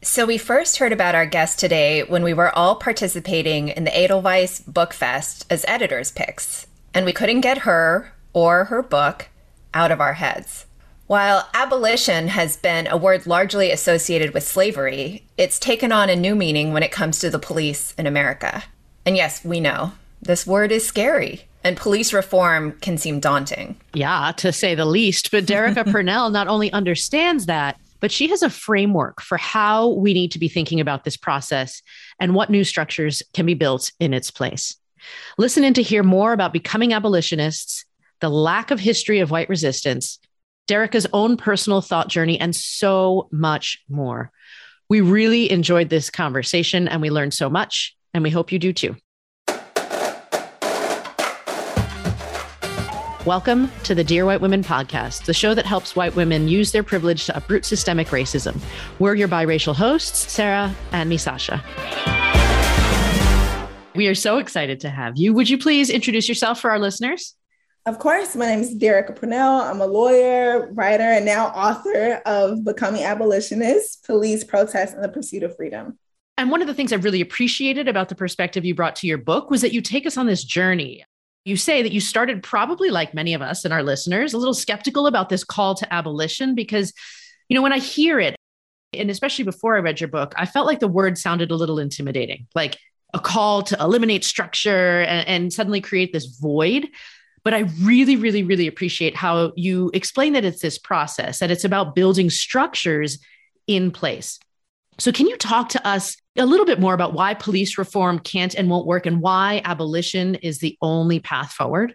So, we first heard about our guest today when we were all participating in the Edelweiss Book Fest as editors' picks, and we couldn't get her or her book out of our heads. While abolition has been a word largely associated with slavery, it's taken on a new meaning when it comes to the police in America. And yes, we know this word is scary and police reform can seem daunting. Yeah, to say the least. But Derecka Purnell not only understands that, but she has a framework for how we need to be thinking about this process and what new structures can be built in its place. Listen in to hear more about becoming abolitionists, the lack of history of white resistance, Derecka's own personal thought journey, and so much more. We really enjoyed this conversation and we learned so much, and we hope you do too. Welcome to the Dear White Women podcast, the show that helps white women use their privilege to uproot systemic racism. We're your biracial hosts, Sarah and Misasha. We are so excited to have you. Would you please introduce yourself for our listeners? Of course, my name is Derecka Purnell. I'm a lawyer, writer, and now author of Becoming Abolitionist Police Protest and the Pursuit of Freedom. And one of the things I really appreciated about the perspective you brought to your book was that you take us on this journey. You say that you started probably like many of us and our listeners, a little skeptical about this call to abolition because, you know, when I hear it, and especially before I read your book, I felt like the word sounded a little intimidating, like a call to eliminate structure and, and suddenly create this void. But I really, really, really appreciate how you explain that it's this process, that it's about building structures in place. So, can you talk to us a little bit more about why police reform can't and won't work and why abolition is the only path forward?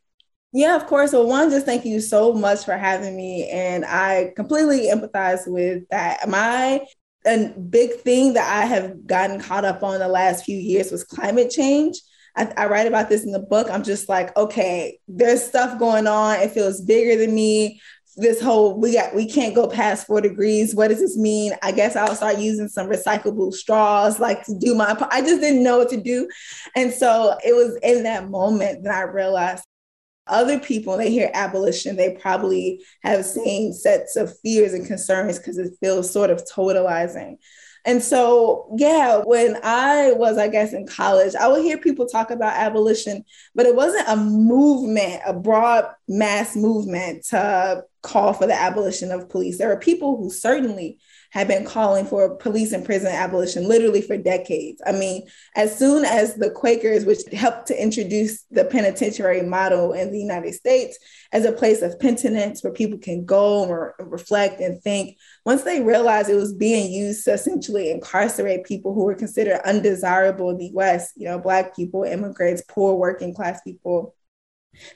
Yeah, of course. Well, one, just thank you so much for having me. And I completely empathize with that. My a big thing that I have gotten caught up on the last few years was climate change. I, I, write about this in the book. I'm just like, okay, there's stuff going on. It feels bigger than me. This whole we got we can't go past four degrees. What does this mean? I guess I'll start using some recyclable straws, like to do my. I just didn't know what to do, and so it was in that moment that I realized other people they hear abolition they probably have same sets of fears and concerns because it feels sort of totalizing and so, yeah, when I was, I guess, in college, I would hear people talk about abolition, but it wasn't a movement, a broad mass movement to call for the abolition of police. There are people who certainly have been calling for police and prison abolition literally for decades. I mean, as soon as the Quakers, which helped to introduce the penitentiary model in the United States as a place of penitence where people can go or reflect and think, once they realized it was being used to essentially incarcerate people who were considered undesirable in the West, you know, Black people, immigrants, poor working class people,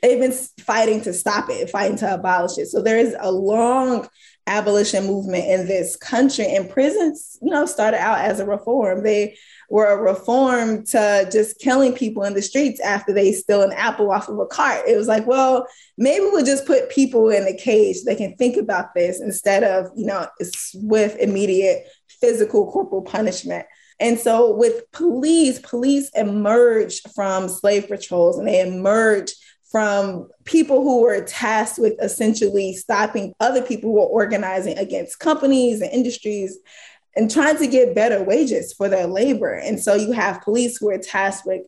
they've been fighting to stop it, fighting to abolish it. So there is a long abolition movement in this country. And prisons, you know, started out as a reform. They were a reform to just killing people in the streets after they steal an apple off of a cart. It was like, well, maybe we'll just put people in a cage. They can think about this instead of, you know, with immediate physical corporal punishment. And so with police, police emerged from slave patrols and they emerged from people who were tasked with essentially stopping other people who were organizing against companies and industries and trying to get better wages for their labor. And so you have police who are tasked with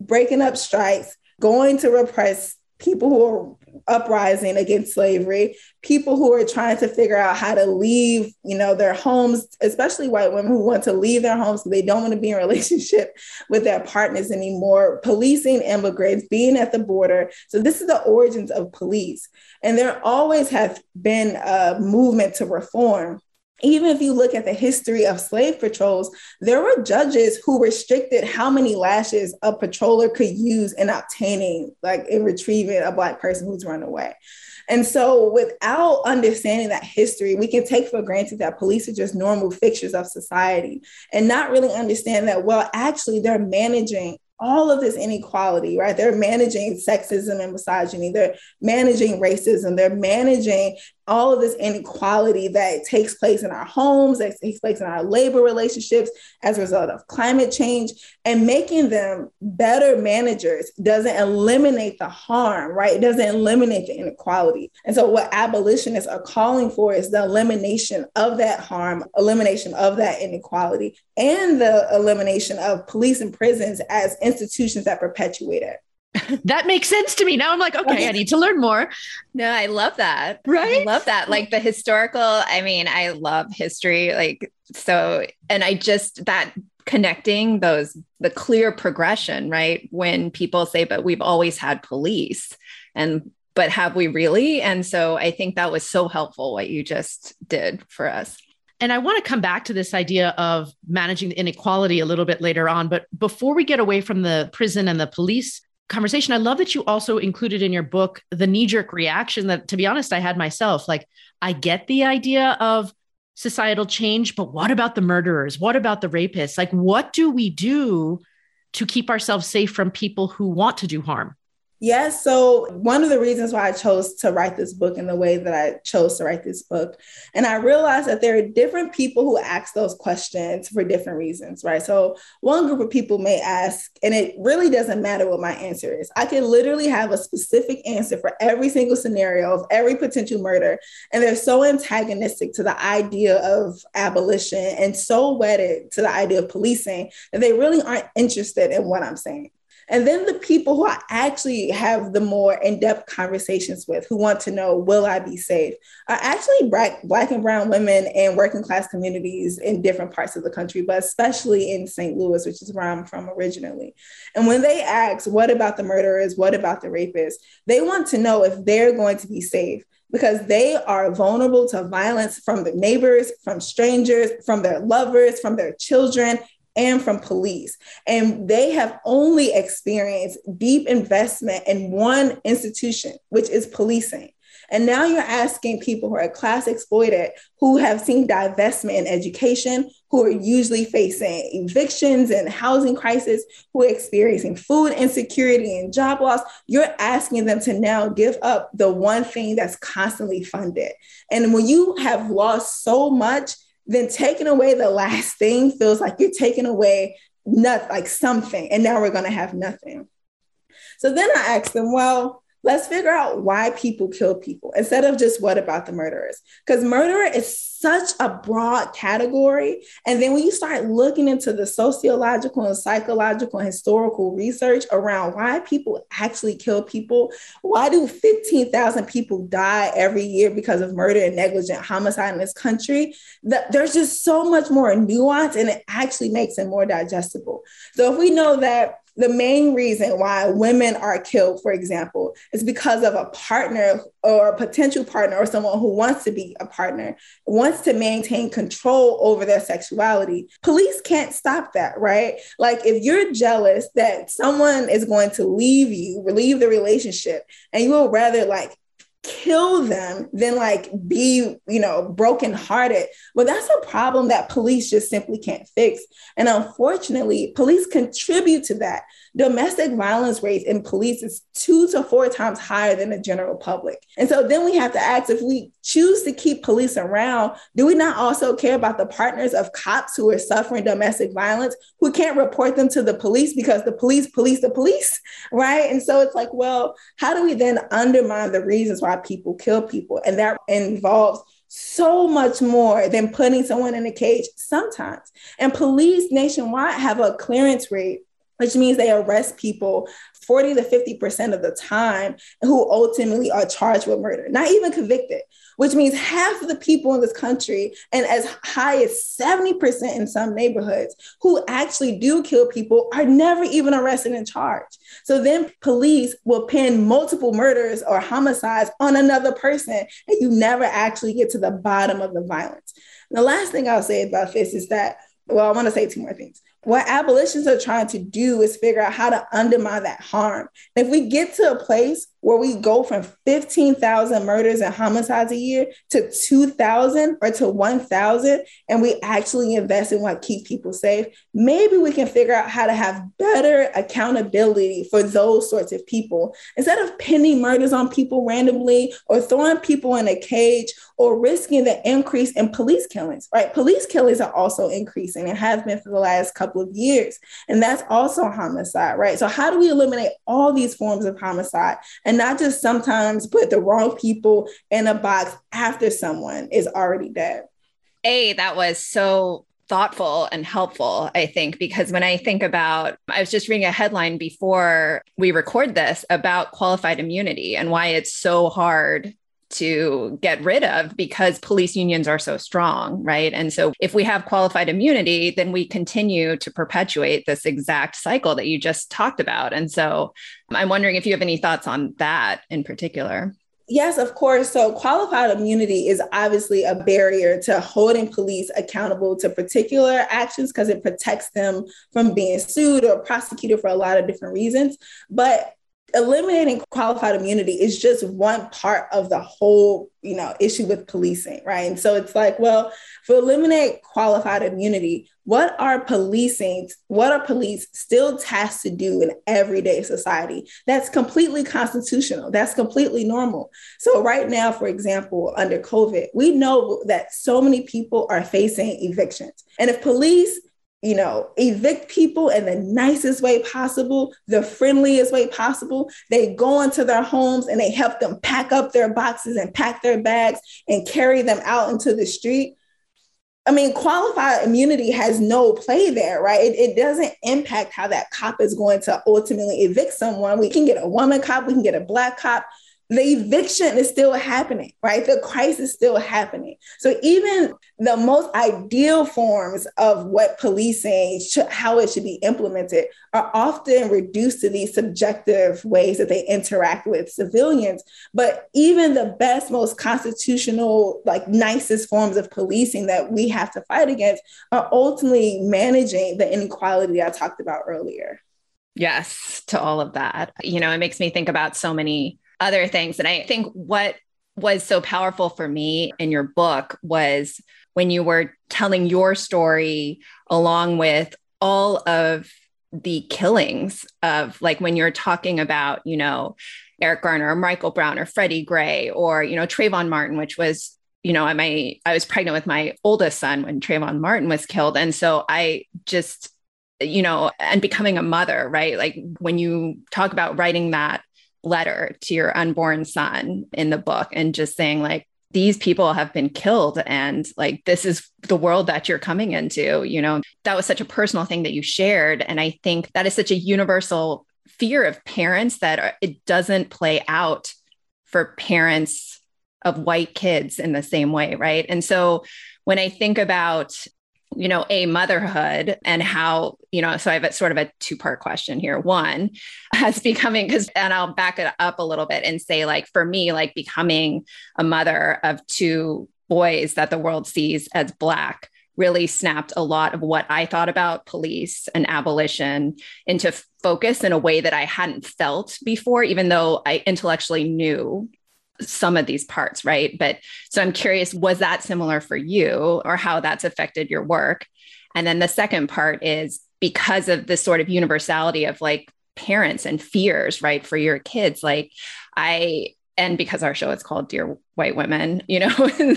breaking up strikes, going to repress people who are uprising against slavery, people who are trying to figure out how to leave, you know, their homes, especially white women who want to leave their homes they don't want to be in relationship with their partners anymore, policing immigrants, being at the border. So this is the origins of police. And there always has been a movement to reform even if you look at the history of slave patrols, there were judges who restricted how many lashes a patroller could use in obtaining, like in retrieving a Black person who's run away. And so, without understanding that history, we can take for granted that police are just normal fixtures of society and not really understand that, well, actually, they're managing all of this inequality, right? They're managing sexism and misogyny, they're managing racism, they're managing all of this inequality that takes place in our homes, that takes place in our labor relationships as a result of climate change, and making them better managers doesn't eliminate the harm, right? It doesn't eliminate the inequality. And so, what abolitionists are calling for is the elimination of that harm, elimination of that inequality, and the elimination of police and prisons as institutions that perpetuate it. that makes sense to me. Now I'm like, okay, I need to learn more. No, I love that. Right. I love that. Like the historical, I mean, I love history. Like, so, and I just that connecting those, the clear progression, right? When people say, but we've always had police and, but have we really? And so I think that was so helpful what you just did for us. And I want to come back to this idea of managing the inequality a little bit later on. But before we get away from the prison and the police conversation, I love that you also included in your book the knee jerk reaction that, to be honest, I had myself. Like, I get the idea of societal change, but what about the murderers? What about the rapists? Like, what do we do to keep ourselves safe from people who want to do harm? Yes. So, one of the reasons why I chose to write this book in the way that I chose to write this book, and I realized that there are different people who ask those questions for different reasons, right? So, one group of people may ask, and it really doesn't matter what my answer is. I can literally have a specific answer for every single scenario of every potential murder. And they're so antagonistic to the idea of abolition and so wedded to the idea of policing that they really aren't interested in what I'm saying. And then the people who I actually have the more in depth conversations with who want to know, will I be safe, are actually black, black and brown women and working class communities in different parts of the country, but especially in St. Louis, which is where I'm from originally. And when they ask, what about the murderers? What about the rapists? They want to know if they're going to be safe because they are vulnerable to violence from the neighbors, from strangers, from their lovers, from their children, and from police. And they have only experienced deep investment in one institution, which is policing. And now you're asking people who are class exploited, who have seen divestment in education, who are usually facing evictions and housing crisis, who are experiencing food insecurity and job loss. You're asking them to now give up the one thing that's constantly funded. And when you have lost so much, then taking away the last thing feels like you're taking away nothing, like something and now we're going to have nothing. So then i asked them well let's figure out why people kill people instead of just what about the murderers. Because murderer is such a broad category. And then when you start looking into the sociological and psychological and historical research around why people actually kill people why do 15000 people die every year because of murder and negligent homicide in this country? There's just so much more nuance and it actually makes it more digestible. So if we know that the main reason why women are killed, for example, is because of a partner or a potential partner or someone who wants to be a partner, wants to maintain control over their sexuality. Police can't stop that, right? Like if you're jealous that someone is going to leave you, leave the relationship, and you will rather like kill them than like be you know brokenhearted. But that's a problem that police just simply can't fix. And unfortunately police contribute to that domestic violence rates in police is two to four times higher than the general public and so then we have to ask if we choose to keep police around do we not also care about the partners of cops who are suffering domestic violence who can't report them to the police because the police police the police right and so it's like well how do we then undermine the reasons why people kill people. And that involves so much more than putting someone in a cage sometimes. And police nationwide have a clearance rate which means they arrest people 40 to 50% of the time who ultimately are charged with murder, not even convicted which means half of the people in this country, and as high as 70% in some neighborhoods, who actually do kill people are never even arrested and charged. So then police will pin multiple murders or homicides on another person, and you never actually get to the bottom of the violence. And the last thing I'll say about this is that, well, I want to say two more things. What abolitionists are trying to do is figure out how to undermine that harm. And if we get to a place where we go from 15,000 murders and homicides a year to 2,000 or to 1,000, and we actually invest in what keeps people safe, maybe we can figure out how to have better accountability for those sorts of people. Instead of pinning murders on people randomly or throwing people in a cage or risking the increase in police killings, right? Police killings are also increasing and have been for the last couple of years. And that's also homicide, right? So, how do we eliminate all these forms of homicide and not just sometimes put the wrong people in a box after someone is already dead? A, that was so thoughtful and helpful, I think, because when I think about, I was just reading a headline before we record this about qualified immunity and why it's so hard to get rid of because police unions are so strong, right? And so if we have qualified immunity, then we continue to perpetuate this exact cycle that you just talked about. And so I'm wondering if you have any thoughts on that in particular. Yes, of course. So, qualified immunity is obviously a barrier to holding police accountable to particular actions because it protects them from being sued or prosecuted for a lot of different reasons. But eliminating qualified immunity is just one part of the whole you know issue with policing right? And so it's like well for eliminate qualified immunity what are policing what are police still tasked to do in everyday society? That's completely constitutional. That's completely normal. So right now for example under covid we know that so many people are facing evictions. And if police you know, evict people in the nicest way possible, the friendliest way possible. They go into their homes and they help them pack up their boxes and pack their bags and carry them out into the street. I mean, qualified immunity has no play there, right? It, it, doesn't impact how that cop is going to ultimately evict someone. We can get a woman cop, we can get a black cop the eviction is still happening, right? The crisis is still happening. So even the most ideal forms of what policing, should, how it should be implemented, are often reduced to these subjective ways that they interact with civilians. But even the best, most constitutional, like nicest forms of policing that we have to fight against are ultimately managing the inequality I talked about earlier. Yes, to all of that. You know, it makes me think about so many other things. And I think what was so powerful for me in your book was when you were telling your story along with all of the killings of like when you're talking about, you know, Eric Garner or Michael Brown or Freddie Gray or, you know, Trayvon Martin, which was, you know, i my I was pregnant with my oldest son when Trayvon Martin was killed. And so I just, you know, and becoming a mother, right? Like when you talk about writing that letter to your unborn son in the book and just saying like these people have been killed and like this is the world that you're coming into you know? That was such a personal thing that you shared. And i think that is such a universal fear of parents that it doesn't play out for parents of white kids in the same way right? And so when i think about you know, a motherhood and how, you know, so I have a sort of a two part question here. One, as becoming, because, and I'll back it up a little bit and say, like, for me, like becoming a mother of two boys that the world sees as Black really snapped a lot of what I thought about police and abolition into focus in a way that I hadn't felt before, even though I intellectually knew some of these parts, right? But so I'm curious, was that similar for you or how that's affected your work? And then the second part is because of this sort of universality of like parents and fears, right, for your kids. Like, I, and because our show is called Dear White Women, you know,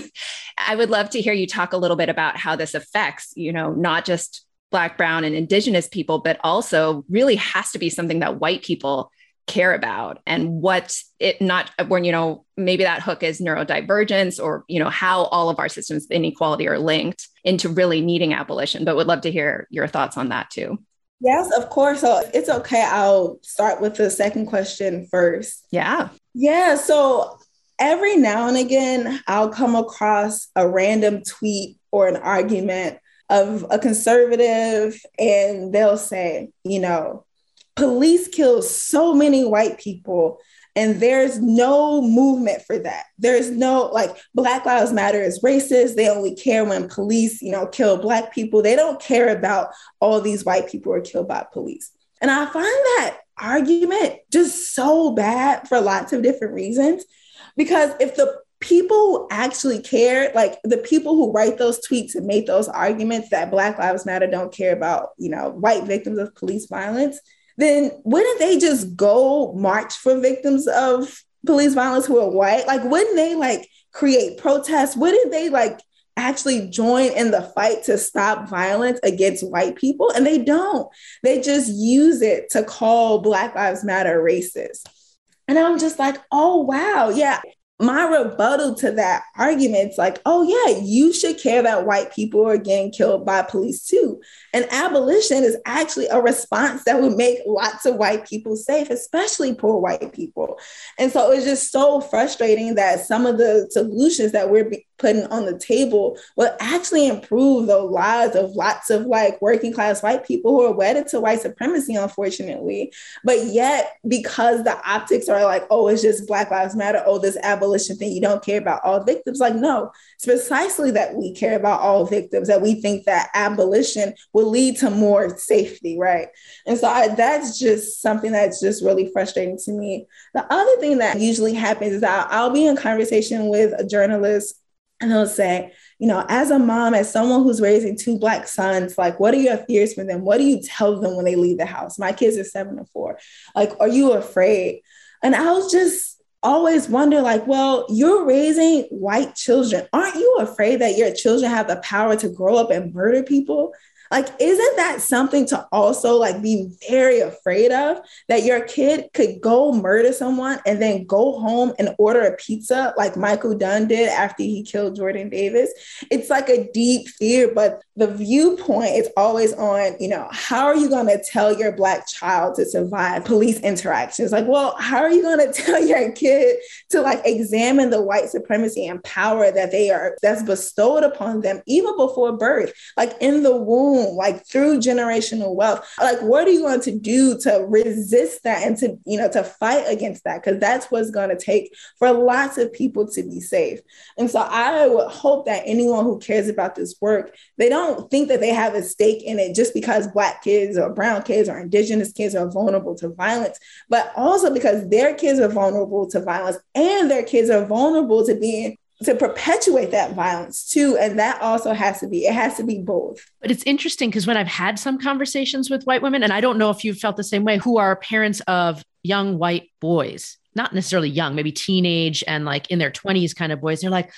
I would love to hear you talk a little bit about how this affects, you know, not just Black, Brown, and Indigenous people, but also really has to be something that white people care about and what it not when you know maybe that hook is neurodivergence or you know how all of our systems of inequality are linked into really needing abolition but would love to hear your thoughts on that too. Yes of course. So it's okay. I'll start with the second question first. Yeah. Yeah so every now and again i'll come across a random tweet or an argument of a conservative and they'll say you know police kill so many white people And there's no movement for that. There's no like Black Lives Matter is racist. They only care when police, you know, kill Black people. They don't care about all these white people are killed by police. And I find that argument just so bad for lots of different reasons. Because if the people who actually care, like the people who write those tweets and make those arguments that Black Lives Matter don't care about, you know, white victims of police violence, then wouldn't they just go march for victims of police violence who are white? Like, wouldn't they like create protests? Wouldn't they like actually join in the fight to stop violence against white people? And they don't. They just use it to call Black Lives Matter racist. And I'm just like, oh, wow. Yeah, my rebuttal to that argument is like, oh, yeah, you should care that white people are getting killed by police too. And abolition is actually a response that would make lots of white people safe, especially poor white people. And so it's just so frustrating that some of the solutions that we're putting on the table will actually improve the lives of lots of like working class white people who are wedded to white supremacy, unfortunately. But yet, because the optics are like, oh, it's just Black Lives Matter, oh, this abolition thing, you don't care about all victims. Like, no, it's precisely that we care about all victims, that we think that abolition will lead to more safety, right? And so I, that's just something that's just really frustrating to me. The other thing that usually happens is I'll, I'll be in conversation with a journalist and they'll say, you know, as a mom, as someone who's raising two Black sons, like, what are your fears for them? What do you tell them when they leave the house? My kids are seven and four. Like, are you afraid? And I was just always wonder, like, well, you're raising white children. Aren't you afraid that your children have the power to grow up and murder people? Like, isn't that something to also like be very afraid of that your kid could go murder someone and then go home and order a pizza like Michael Dunn did after he killed Jordan Davis? It's like a deep fear, but the viewpoint is always on, you know, how are you going to tell your Black child to survive police interactions? Like, well, how are you going to tell your kid to like examine the white supremacy and power that they are, that's bestowed upon them even before birth, like in the womb? Like through generational wealth. Like, what are you going to do to resist that and to, you know, to fight against that? Because that's what's going to take for lots of people to be safe. And so I would hope that anyone who cares about this work, they don't think that they have a stake in it just because Black kids or brown kids or indigenous kids are vulnerable to violence, but also because their kids are vulnerable to violence and their kids are vulnerable to being to perpetuate that violence too and that also has to be it has to be both. But it's interesting because when i've had some conversations with white women and i don't know if you've felt the same way who are parents of young white boys not necessarily young maybe teenage and like in their 20s kind of boys they're like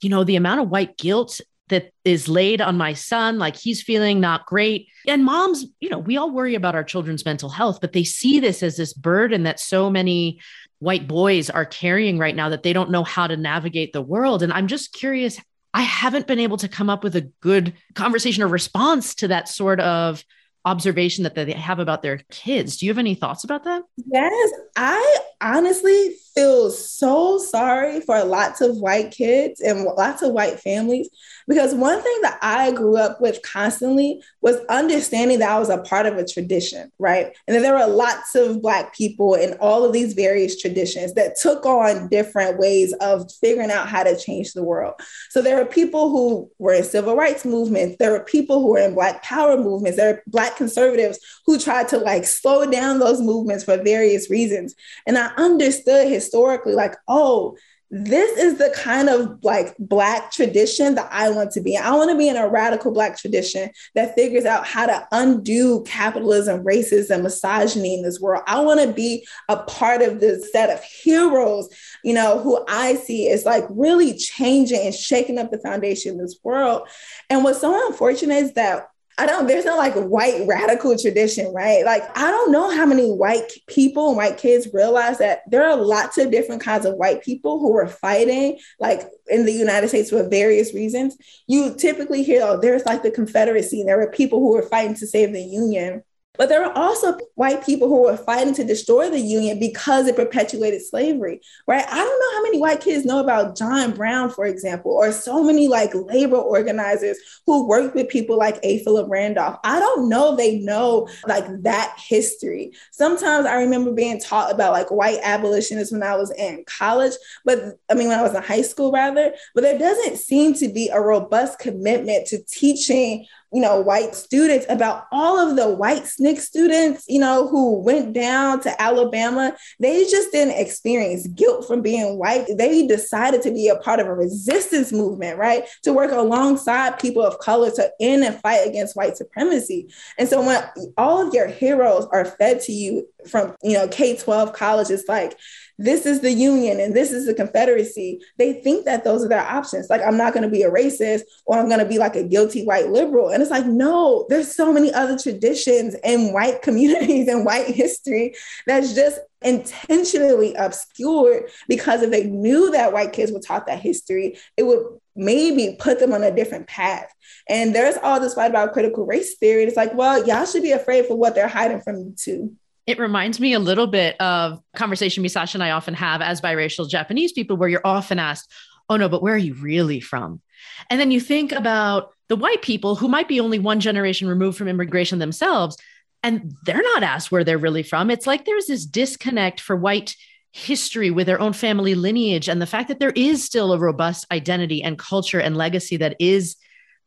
you know the amount of white guilt that is laid on my son like he's feeling not great. And moms you know we all worry about our children's mental health but they see this as this burden that so many white boys are carrying right now that they don't know how to navigate the world. And I'm just curious, I haven't been able to come up with a good conversation or response to that sort of observation that they have about their kids. Do you have any thoughts about that? Yes, I honestly feel so sorry for lots of white kids and lots of white families because one thing that I grew up with constantly was understanding that I was a part of a tradition, right? And that there were lots of Black people in all of these various traditions that took on different ways of figuring out how to change the world. So there were people who were in civil rights movements, there were people who were in Black power movements, there were Black conservatives who tried to like slow down those movements for various reasons. And I understood historically like, oh, this is the kind of like black tradition that I want to be. I want to be in a radical black tradition that figures out how to undo capitalism, racism, misogyny in this world. I want to be a part of this set of heroes, you know, who I see is like really changing and shaking up the foundation of this world. And what's so unfortunate is that I don't, there's no like white radical tradition, right? Like, I don't know how many white people, white kids realize that there are lots of different kinds of white people who are fighting, like in the United States for various reasons. You typically hear, oh, there's like the Confederacy, and there were people who were fighting to save the Union. But there were also white people who were fighting to destroy the Union because it perpetuated slavery, right? I don't know how many white kids know about John Brown, for example, or so many like labor organizers who worked with people like A. Philip Randolph. I don't know they know like that history. Sometimes I remember being taught about like white abolitionists when I was in college, but I mean, when I was in high school, rather, but there doesn't seem to be a robust commitment to teaching you know, white students about all of the white SNCC students, you know, who went down to Alabama. They just didn't experience guilt from being white. They decided to be a part of a resistance movement, right? To work alongside people of color to end and fight against white supremacy. And so when all of your heroes are fed to you from, you know, K 12 college, it's like, this is the union and this is the confederacy. They think that those are their options. Like i'm not going to be a racist or i'm going to be like a guilty white liberal. And it's like no there's so many other traditions in white communities and white history that's just intentionally obscured because if they knew that white kids were taught that history it would maybe put them on a different path. And there's all this fight about critical race theory. It's like well y'all should be afraid for what they're hiding from you too it reminds me a little bit of conversation Misasha and I often have as biracial Japanese people, where you're often asked, Oh no, but where are you really from? And then you think about the white people who might be only one generation removed from immigration themselves, and they're not asked where they're really from. It's like there's this disconnect for white history with their own family lineage and the fact that there is still a robust identity and culture and legacy that is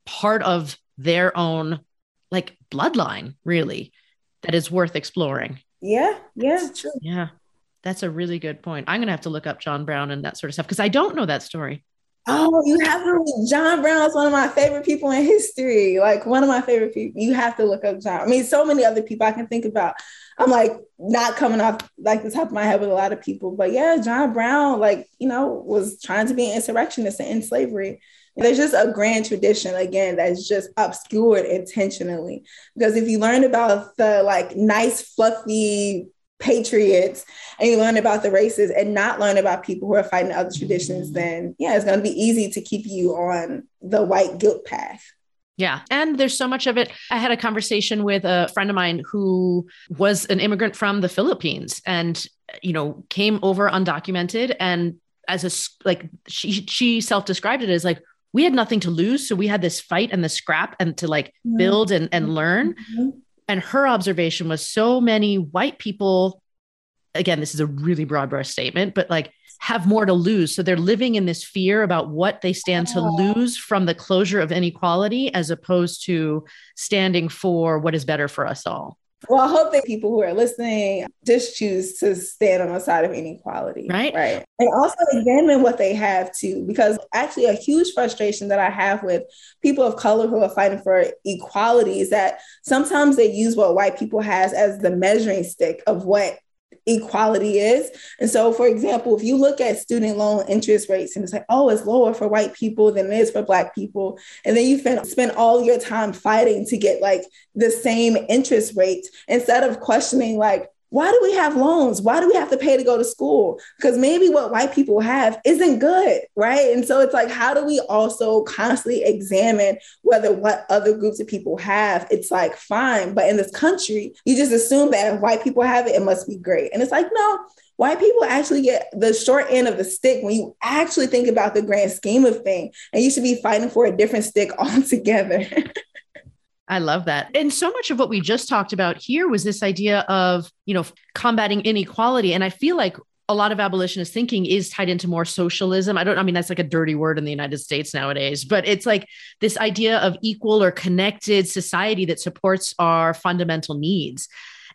part of their own like bloodline really that is worth exploring yeah, yeah, true. Yeah, that's a really good point. I'm gonna have to look up John Brown and that sort of stuff because I don't know that story. Oh, you have to. John Brown is one of my favorite people in history. Like one of my favorite people. You have to look up John. I mean, so many other people I can think about. I'm like not coming off like the top of my head with a lot of people, but yeah, John Brown, like you know, was trying to be an insurrectionist and in slavery. There's just a grand tradition again that's just obscured intentionally. Because if you learn about the like nice, fluffy patriots and you learn about the races and not learn about people who are fighting other traditions, mm-hmm. then yeah, it's going to be easy to keep you on the white guilt path. Yeah. And there's so much of it. I had a conversation with a friend of mine who was an immigrant from the Philippines and, you know, came over undocumented. And as a, like, she, she self described it as like, we had nothing to lose. So we had this fight and the scrap and to like mm-hmm. build and, and learn. Mm-hmm. And her observation was so many white people, again, this is a really broad brush statement, but like have more to lose. So they're living in this fear about what they stand to lose from the closure of inequality as opposed to standing for what is better for us all. Well, I hope that people who are listening just choose to stand on the side of inequality. Right. Right. And also examine what they have too, because actually, a huge frustration that I have with people of color who are fighting for equality is that sometimes they use what white people has as the measuring stick of what equality is. And so, for example, if you look at student loan interest rates and it's like, oh, it's lower for white people than it is for Black people. And then you spend all your time fighting to get like the same interest rate instead of questioning, like, why do we have loans? Why do we have to pay to go to school? Because maybe what white people have isn't good, right? And so it's like, how do we also constantly examine whether what other groups of people have, it's like fine. But in this country, you just assume that if white people have it, it must be great. And it's like, no, white people actually get the short end of the stick when you actually think about the grand scheme of things. And you should be fighting for a different stick altogether. I love that. And so much of what we just talked about here was this idea of, you know, combating inequality. And I feel like a lot of abolitionist thinking is tied into more socialism. I don't, I mean, that's like a dirty word in the United States nowadays, but it's like this idea of equal or connected society that supports our fundamental needs.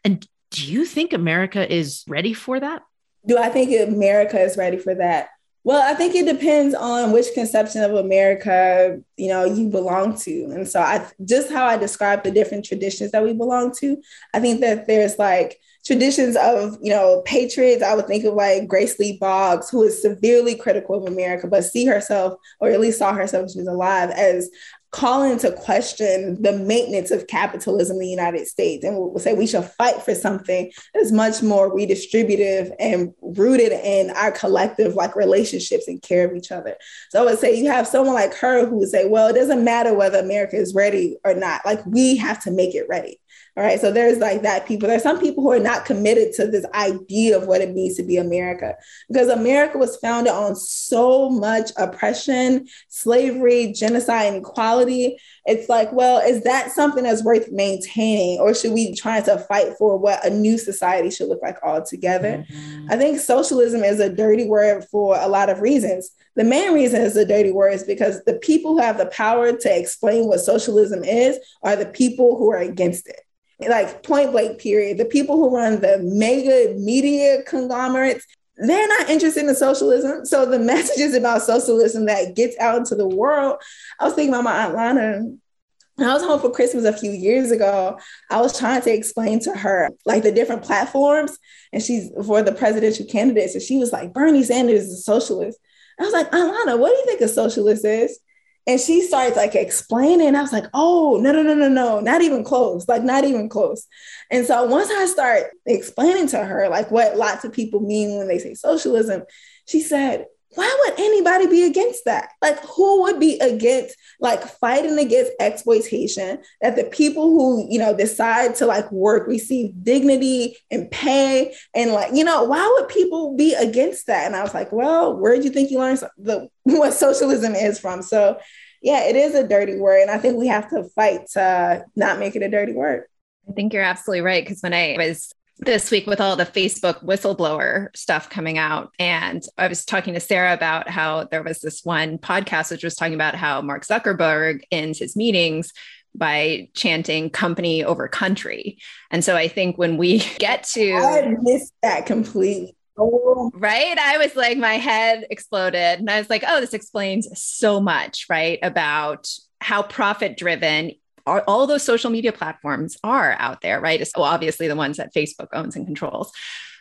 And do you think America is ready for that? Do I think America is ready for that? Well, I think it depends on which conception of America, you know, you belong to. And so I just how I describe the different traditions that we belong to, I think that there's like traditions of, you know, patriots. I would think of like Grace Lee Boggs, who is severely critical of America, but see herself, or at least saw herself when she was alive, as call into question the maintenance of capitalism in the United States and we'll say we should fight for something that's much more redistributive and rooted in our collective like relationships and care of each other. So I would say you have someone like her who would say, well, it doesn't matter whether America is ready or not. Like we have to make it ready. All right. So there's like that people. There's some people who are not committed to this idea of what it means to be America because America was founded on so much oppression, slavery, genocide, and equality. It's like, well, is that something that's worth maintaining, or should we try to fight for what a new society should look like altogether? Mm-hmm. I think socialism is a dirty word for a lot of reasons. The main reason it's a dirty word is because the people who have the power to explain what socialism is are the people who are against it like point blank period the people who run the mega media conglomerates they're not interested in socialism so the messages about socialism that gets out into the world i was thinking about my aunt lana when I was home for Christmas a few years ago, I was trying to explain to her like the different platforms, and she's for the presidential candidates, and she was like, "Bernie Sanders is a socialist." I was like, "Alana, what do you think a socialist is?" And she starts like explaining. I was like, oh, no, no, no, no, no, not even close, like not even close. And so once I start explaining to her like what lots of people mean when they say socialism, she said, why would anybody be against that? Like, who would be against like fighting against exploitation? That the people who you know decide to like work receive dignity and pay, and like you know, why would people be against that? And I was like, well, where do you think you learned the what socialism is from? So, yeah, it is a dirty word, and I think we have to fight to not make it a dirty word. I think you're absolutely right. Because when I was this week with all the Facebook whistleblower stuff coming out. And I was talking to Sarah about how there was this one podcast which was talking about how Mark Zuckerberg ends his meetings by chanting company over country. And so I think when we get to I missed that completely. Oh. Right. I was like, my head exploded. And I was like, oh, this explains so much, right? About how profit driven all, all those social media platforms are out there, right? So obviously the ones that Facebook owns and controls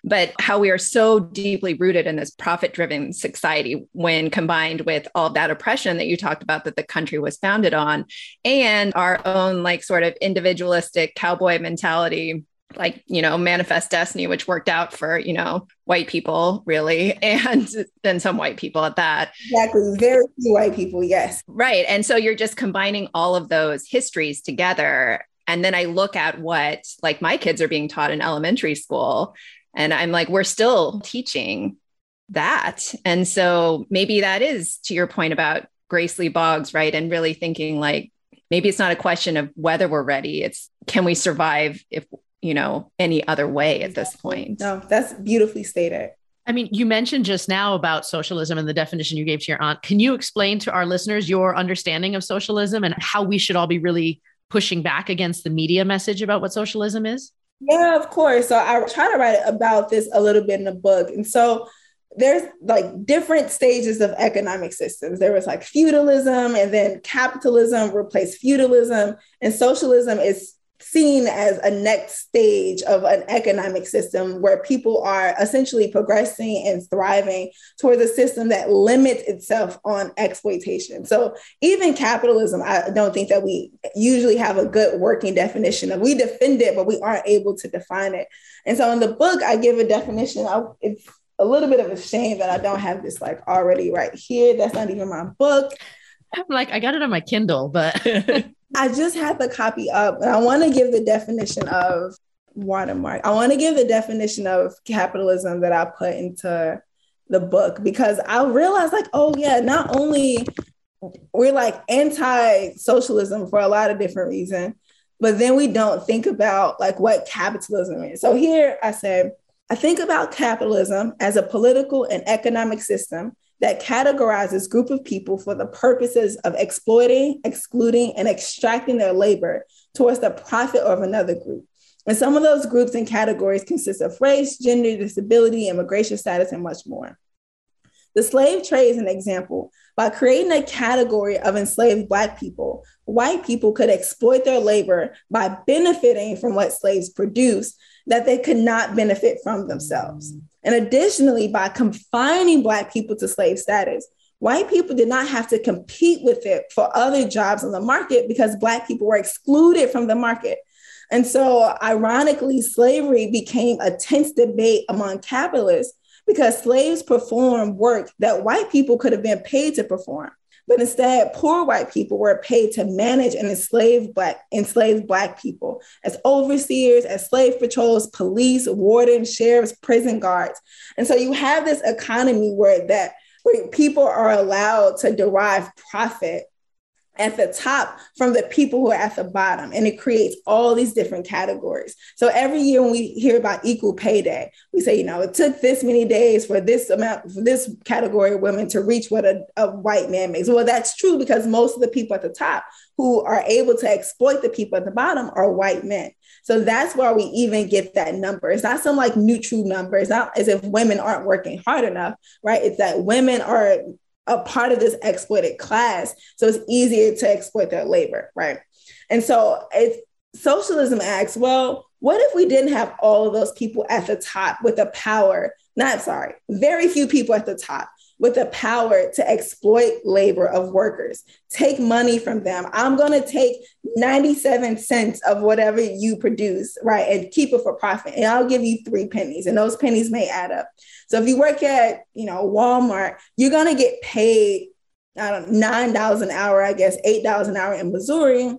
but how we are so deeply rooted in this profit driven society when combined with all that oppression that you talked about that the country was founded on and our own like sort of individualistic cowboy mentality like you know manifest destiny which worked out for you know white people really and then some white people at that. Exactly. Very few white people yes. Right. And so you're just combining all of those histories together. And then i look at what like my kids are being taught in elementary school and i'm like we're still teaching that. And so maybe that is to your point about grace lee boggs right and really thinking like maybe it's not a question of whether we're ready it's can we survive if you know, any other way at this point. No, that's beautifully stated. I mean, you mentioned just now about socialism and the definition you gave to your aunt. Can you explain to our listeners your understanding of socialism and how we should all be really pushing back against the media message about what socialism is? Yeah, of course. So I try to write about this a little bit in the book. And so there's like different stages of economic systems. There was like feudalism, and then capitalism replaced feudalism, and socialism is seen as a next stage of an economic system where people are essentially progressing and thriving towards a system that limits itself on exploitation. So even capitalism, I don't think that we usually have a good working definition of. We defend it, but we aren't able to define it. And so in the book, I give a definition. It's a little bit of a shame that I don't have this like already right here. That's not even my book. I'm like, I got it on my Kindle, but I just had the copy up and I want to give the definition of watermark. I want to give the definition of capitalism that I put into the book because I realized, like, oh, yeah, not only we're like anti socialism for a lot of different reasons, but then we don't think about like what capitalism is. So here I said, I think about capitalism as a political and economic system that categorizes group of people for the purposes of exploiting, excluding, and extracting their labor towards the profit of another group. And some of those groups and categories consist of race, gender, disability, immigration status, and much more. The slave trade is an example. By creating a category of enslaved Black people, white people could exploit their labor by benefiting from what slaves produced that they could not benefit from themselves. And additionally, by confining Black people to slave status, white people did not have to compete with it for other jobs on the market because Black people were excluded from the market. And so, ironically, slavery became a tense debate among capitalists because slaves performed work that white people could have been paid to perform. But instead, poor white people were paid to manage and enslave black enslaved black people as overseers, as slave patrols, police, wardens, sheriffs, prison guards. And so you have this economy where that where people are allowed to derive profit at the top from the people who are at the bottom and it creates all these different categories. So every year when we hear about equal pay day we say you know it took this many days for this amount for this category of women to reach what a, a white man makes. Well that's true because most of the people at the top who are able to exploit the people at the bottom are white men. So that's why we even get that number. It's not some like neutral number. It's not as if women aren't working hard enough right? It's that women are a part of this exploited class. So it's easier to exploit their labor, right? And so it's socialism asks, well, what if we didn't have all of those people at the top with the power? Not sorry, very few people at the top with the power to exploit labor of workers, take money from them. I'm going to take 97 cents of whatever you produce, right, and keep it for profit. And I'll give you three pennies, and those pennies may add up. So if you work at, you know, Walmart, you're going to get paid, I don't know, $9 an hour, I guess, $8 an hour in Missouri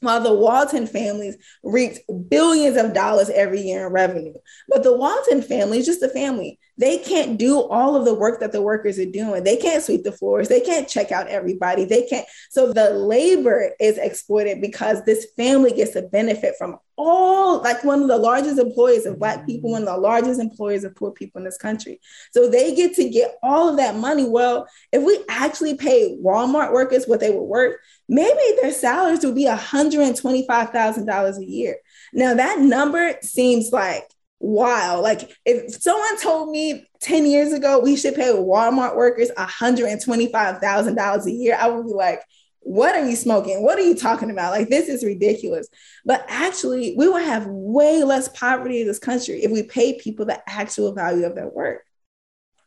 while the Walton families reaped billions of dollars every year in revenue. But the Walton family is just a family. They can't do all of the work that the workers are doing. They can't sweep the floors. They can't check out everybody. They can't. So the labor is exploited because this family gets a benefit from all, like one of the largest employers of Black people, one of the largest employers of poor people in this country. So they get to get all of that money. Well, if we actually pay Walmart workers what they were worth, maybe their salaries would be $125,000 a year. Now, that number seems like wow. Like if someone told me 10 years ago we should pay Walmart workers $125,000 a year, I would be like, what are you smoking? What are you talking about? Like, this is ridiculous. But actually, we would have way less poverty in this country if we paid people the actual value of their work.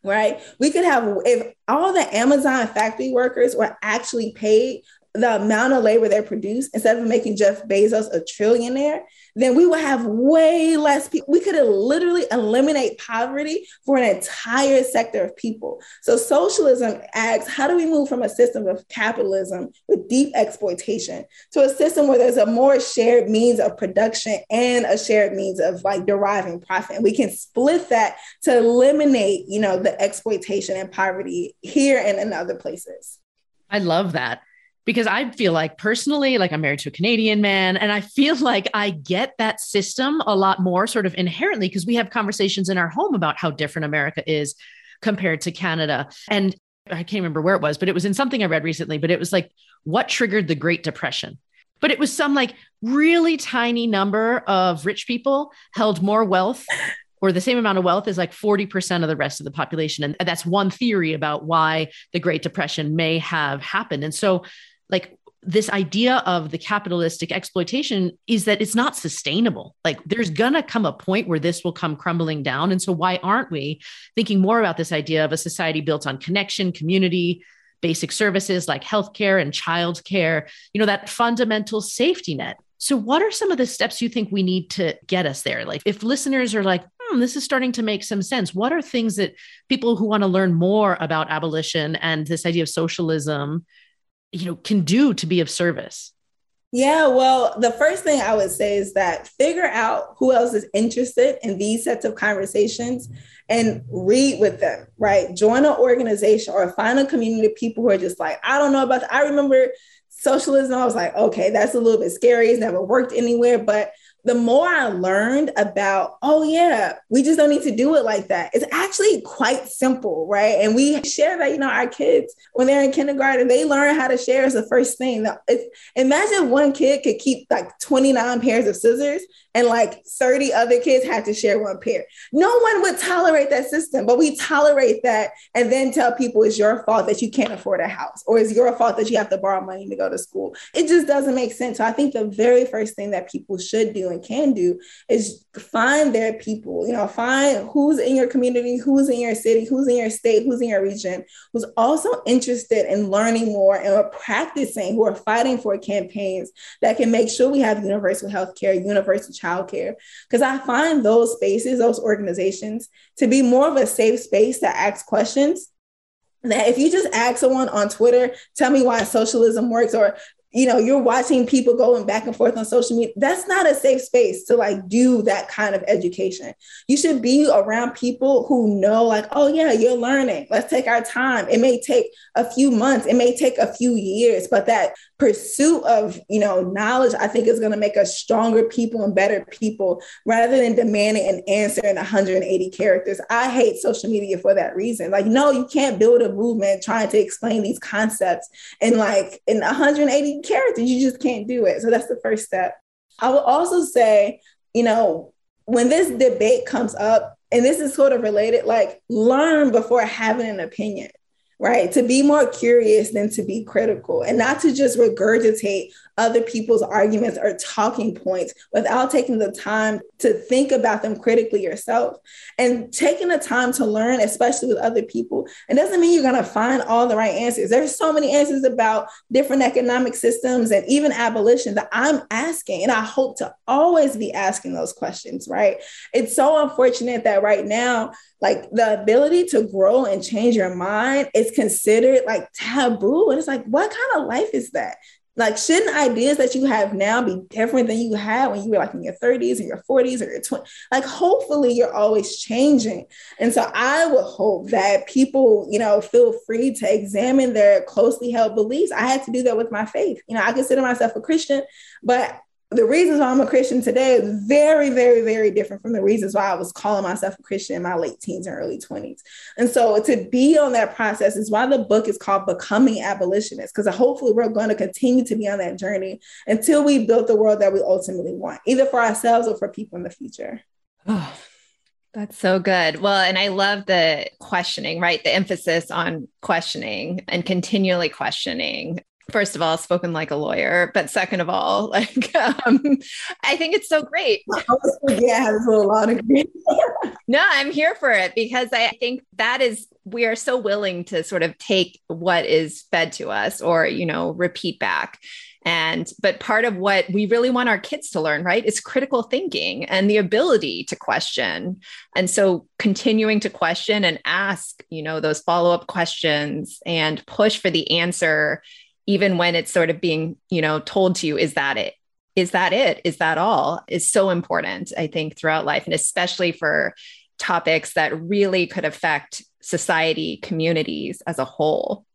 Right? We could have, if all the Amazon factory workers were actually paid the amount of labor they produce, instead of making Jeff Bezos a trillionaire, then we would have way less people. We could literally eliminate poverty for an entire sector of people. So socialism asks, how do we move from a system of capitalism with deep exploitation to a system where there's a more shared means of production and a shared means of like deriving profit? And we can split that to eliminate, you know, the exploitation and poverty here and in other places. I love that because I feel like personally, like I'm married to a Canadian man, and I feel like I get that system a lot more sort of inherently because we have conversations in our home about how different America is compared to Canada. And I can't remember where it was, but it was in something I read recently, but it was like what triggered the Great Depression. But it was some like really tiny number of rich people held more wealth or the same amount of wealth as like 40% of the rest of the population. And that's one theory about why the Great Depression may have happened. And so like this idea of the capitalistic exploitation is that it's not sustainable. Like there's going to come a point where this will come crumbling down. And so, why aren't we thinking more about this idea of a society built on connection, community, basic services like healthcare and childcare, you know, that fundamental safety net? So, what are some of the steps you think we need to get us there? Like, if listeners are like, hmm, this is starting to make some sense, what are things that people who want to learn more about abolition and this idea of socialism you know can do to be of service yeah, well, the first thing I would say is that figure out who else is interested in these sets of conversations and read with them, right? Join an organization or find a community of people who are just like, I don't know about that. I remember socialism. I was like, okay, that's a little bit scary. It's never worked anywhere. But the more I learned about, oh, yeah, we just don't need to do it like that. It's actually quite simple, right? And we share that, you know, our kids, when they're in kindergarten, they learn how to share as the first thing. Imagine one kid could keep like 29 pairs of scissors and like 30 other kids had to share one pair. No one would tolerate that system, but we tolerate that and then tell people it's your fault that you can't afford a house or it's your fault that you have to borrow money to go to school. It just doesn't make sense. So I think the very first thing that people should do and can do is find their people, you know, find who's in your community, who's in your city, who's in your state, who's in your region, who's also interested in learning more and are practicing, who are fighting for campaigns that can make sure we have universal health care, universal childcare. Because I find those spaces, those organizations, to be more of a safe space to ask questions that if you just ask someone on Twitter, tell me why socialism works, or you know you're watching people going back and forth on social media that's not a safe space to like do that kind of education. You should be around people who know like oh yeah you're learning. Let's take our time. It may take a few months. It may take a few years but that pursuit of you know knowledge i think is going to make us stronger people and better people rather than demanding an answer in 180 characters. I hate social media for that reason. Like no you can't build a movement trying to explain these concepts in like in 180 characters you just can't do it. So that's the first step. I will also say you know when this debate comes up and this is sort of related like learn before having an opinion right? To be more curious than to be critical and not to just regurgitate other people's arguments or talking points without taking the time to think about them critically yourself and taking the time to learn, especially with other people. It doesn't mean you're going to find all the right answers. There's so many answers about different economic systems and even abolition that I'm asking, and I hope to always be asking those questions, right? It's so unfortunate that right now, like the ability to grow and change your mind is considered like taboo. And it's like, what kind of life is that? Like, shouldn't ideas that you have now be different than you had when you were like in your 30s or your 40s or your 20s? Like, hopefully, you're always changing. And so, I would hope that people, you know, feel free to examine their closely held beliefs. I had to do that with my faith. You know, I consider myself a Christian, but the reasons why I'm a Christian today is very, very, very different from the reasons why I was calling myself a Christian in my late teens and early 20s. And so to be on that process is why the book is called Becoming Abolitionist, because hopefully we're going to continue to be on that journey until we build the world that we ultimately want, either for ourselves or for people in the future. Oh, that's so good. Well, and I love the questioning, right? The emphasis on questioning and continually questioning first of all spoken like a lawyer but second of all like um, i think it's so great. Yeah a lot of no i'm here for it because i think that is we are so willing to sort of take what is fed to us or you know repeat back. And but part of what we really want our kids to learn right is critical thinking and the ability to question. And so continuing to question and ask you know those follow-up questions and push for the answer even when it's sort of being, you know, told to you, is that it? Is that it? Is that all? Is so important, I think, throughout life, and especially for topics that really could affect society, communities as a whole.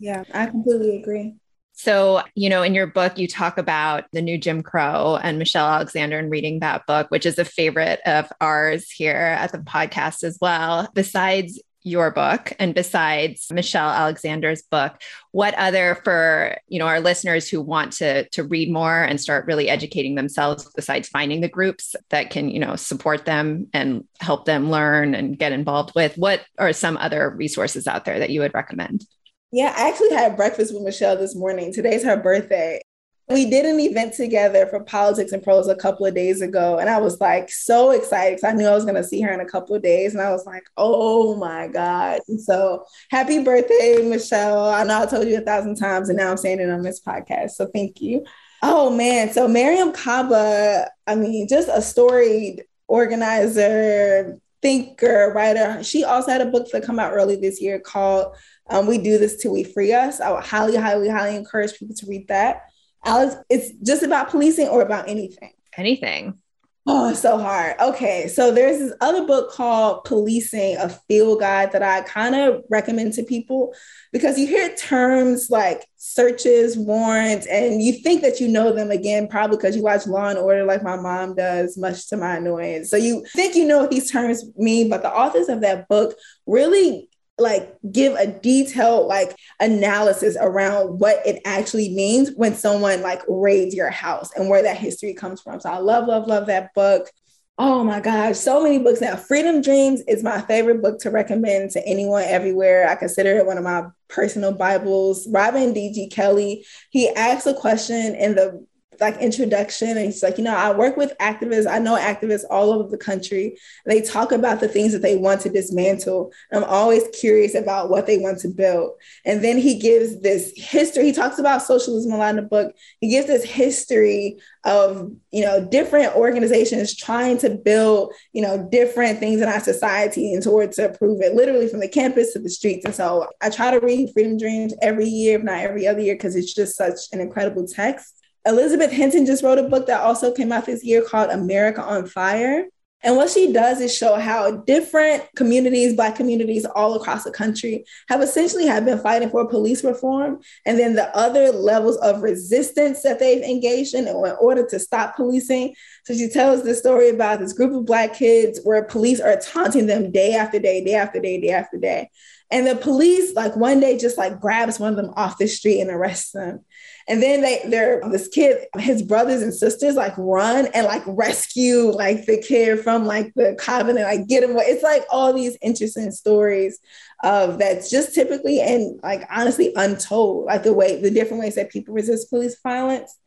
Yeah, I completely agree. So, you know, in your book, you talk about the new Jim Crow and Michelle Alexander and reading that book, which is a favorite of ours here at the podcast as well. Besides your book and besides Michelle Alexander's book, what other for, you know, our listeners who want to to read more and start really educating themselves besides finding the groups that can, you know, support them and help them learn and get involved with, what are some other resources out there that you would recommend? Yeah, I actually had breakfast with Michelle this morning. Today's her birthday. We did an event together for Politics and Prose a couple of days ago, and I was like so excited because I knew I was going to see her in a couple of days, and I was like, "Oh my god!" And so, happy birthday, Michelle! I know I told you a thousand times, and now I'm saying it on this podcast. So, thank you. Oh man, so Mariame Kaba, I mean, just a storied organizer, thinker, writer. She also had a book that come out early this year called um, "We Do This Till We Free Us." I would highly, highly, highly encourage people to read that. Alex, it's just about policing or about anything? Anything. Oh, it's so hard. Okay, so there's this other book called Policing, a field guide that I kind of recommend to people because you hear terms like searches, warrants, and you think that you know them again, probably because you watch Law and Order like my mom does, much to my annoyance. So you think you know what these terms mean, but the authors of that book really like give a detailed like analysis around what it actually means when someone like raids your house and where that history comes from. So I love, love, love that book. Oh my gosh, so many books now. Freedom Dreams is my favorite book to recommend to anyone everywhere. I consider it one of my personal Bibles. Robin D.G. Kelley, he asks a question in the like introduction. And he's like you know i work with activists. I know activists all over the country. They talk about the things that they want to dismantle. I'm always curious about what they want to build. And then he gives this history. He talks about socialism a lot in the book. He gives this history of you know different organizations trying to build you know different things in our society in order to improve it literally from the campus to the streets. And so i try to read freedom dreams every year if not every other year because it's just such an incredible text Elizabeth Hinton just wrote a book that also came out this year called America on Fire. And what she does is show how different communities, Black communities all across the country, have essentially have been fighting for police reform, and then the other levels of resistance that they've engaged in in order to stop policing. So she tells the story about this group of Black kids where police are taunting them day after day, day after day, day after day. And the police, like one day, just like grabs one of them off the street and arrests them. And then they, they're this kid, his brothers and sisters like run and like rescue like the kid from like the coven and like get him. Away. It's like all these interesting stories of that's just typically and like honestly untold, like the way the different ways that people resist police violence.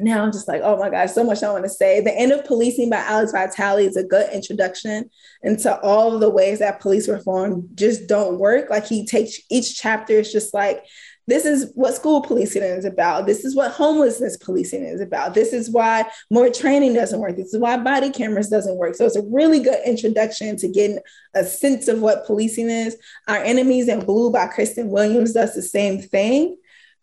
Now I'm just like, oh my gosh, so much I want to say. The End of Policing by Alex Vitale is a good introduction into all of the ways that police reform just don't work. Like he takes each chapter is just like this is what school policing is about. This is what homelessness policing is about. This is why more training doesn't work. This is why body cameras doesn't work. So it's a really good introduction to getting a sense of what policing is. Our Enemies in Blue by Kristian Williams does the same thing.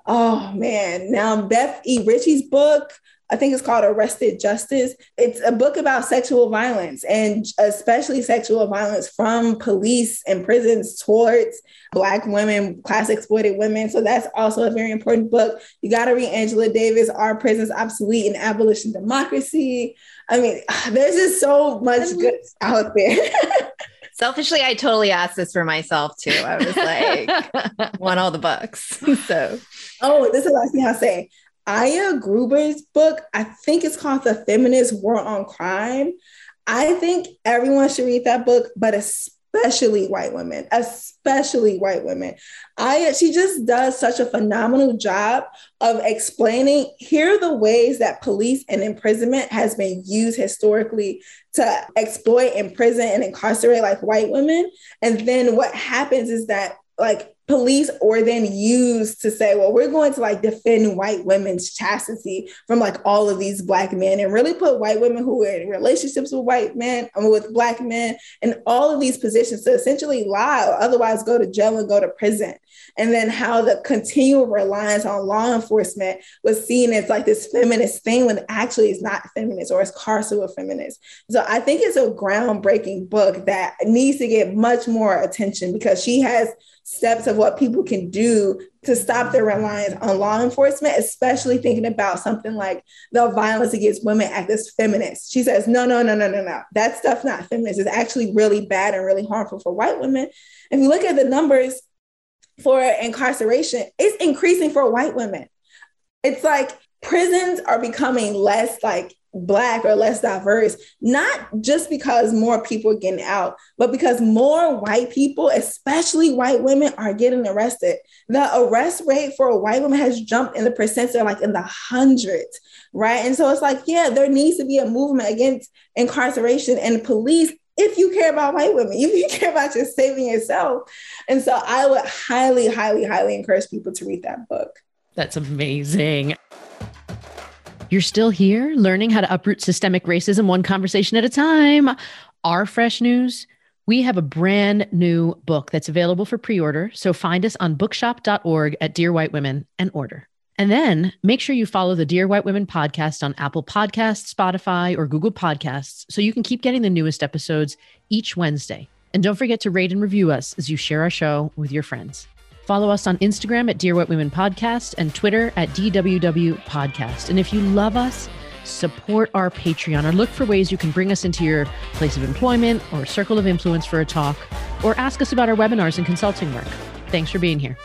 Oh man. Now Beth E. Ritchie's book, I think it's called Arrested Justice. It's a book about sexual violence and especially sexual violence from police and prisons towards Black women, class exploited women. So that's also a very important book. You got to read Angela Davis, Are Prisons Obsolete and Abolition Democracy? I mean, there's just so much good out there. Selfishly, I totally asked this for myself too. I was like, want all the books. So, oh, this is the last thing I'll say. Aya Gruber's book, I think it's called The Feminist War on Crime. I think everyone should read that book, but especially white women, especially white women. Aya, she just does such a phenomenal job of explaining here are the ways that police and imprisonment has been used historically to exploit, imprison, and incarcerate like white women. And then what happens is that like police or then used to say, well, we're going to like defend white women's chastity from like all of these black men and really put white women who are in relationships with white men and with black men in all of these positions to essentially lie or otherwise go to jail and go to prison. And then how the continual reliance on law enforcement was seen as like this feminist thing when actually it's not feminist or it's carceral feminist. So I think it's a groundbreaking book that needs to get much more attention because she has steps of what people can do to stop their reliance on law enforcement, especially thinking about something like the Violence Against Women Act as feminist. She says, no, no, no, no, no, no. That stuff not feminist. It's actually really bad and really harmful for white women. If you look at the numbers for incarceration, it's increasing for white women. It's like prisons are becoming less like black or less diverse, not just because more people are getting out, but because more white people, especially white women, are getting arrested. The arrest rate for a white woman has jumped in the percentile like in the hundreds, right? And so it's like, yeah, there needs to be a movement against incarceration and police if you care about white women, if you care about just saving yourself. And so I would highly, highly, highly encourage people to read that book. That's amazing. You're still here learning how to uproot systemic racism one conversation at a time. Our fresh news we have a brand new book that's available for pre order. So find us on bookshop.org at Dear White Women and order. And then make sure you follow the Dear White Women podcast on Apple Podcasts, Spotify, or Google Podcasts so you can keep getting the newest episodes each Wednesday. And don't forget to rate and review us as you share our show with your friends. Follow us on Instagram at Dear White Women Podcast and Twitter at DWW Podcast. And if you love us, support our Patreon or look for ways you can bring us into your place of employment or circle of influence for a talk or ask us about our webinars and consulting work. Thanks for being here.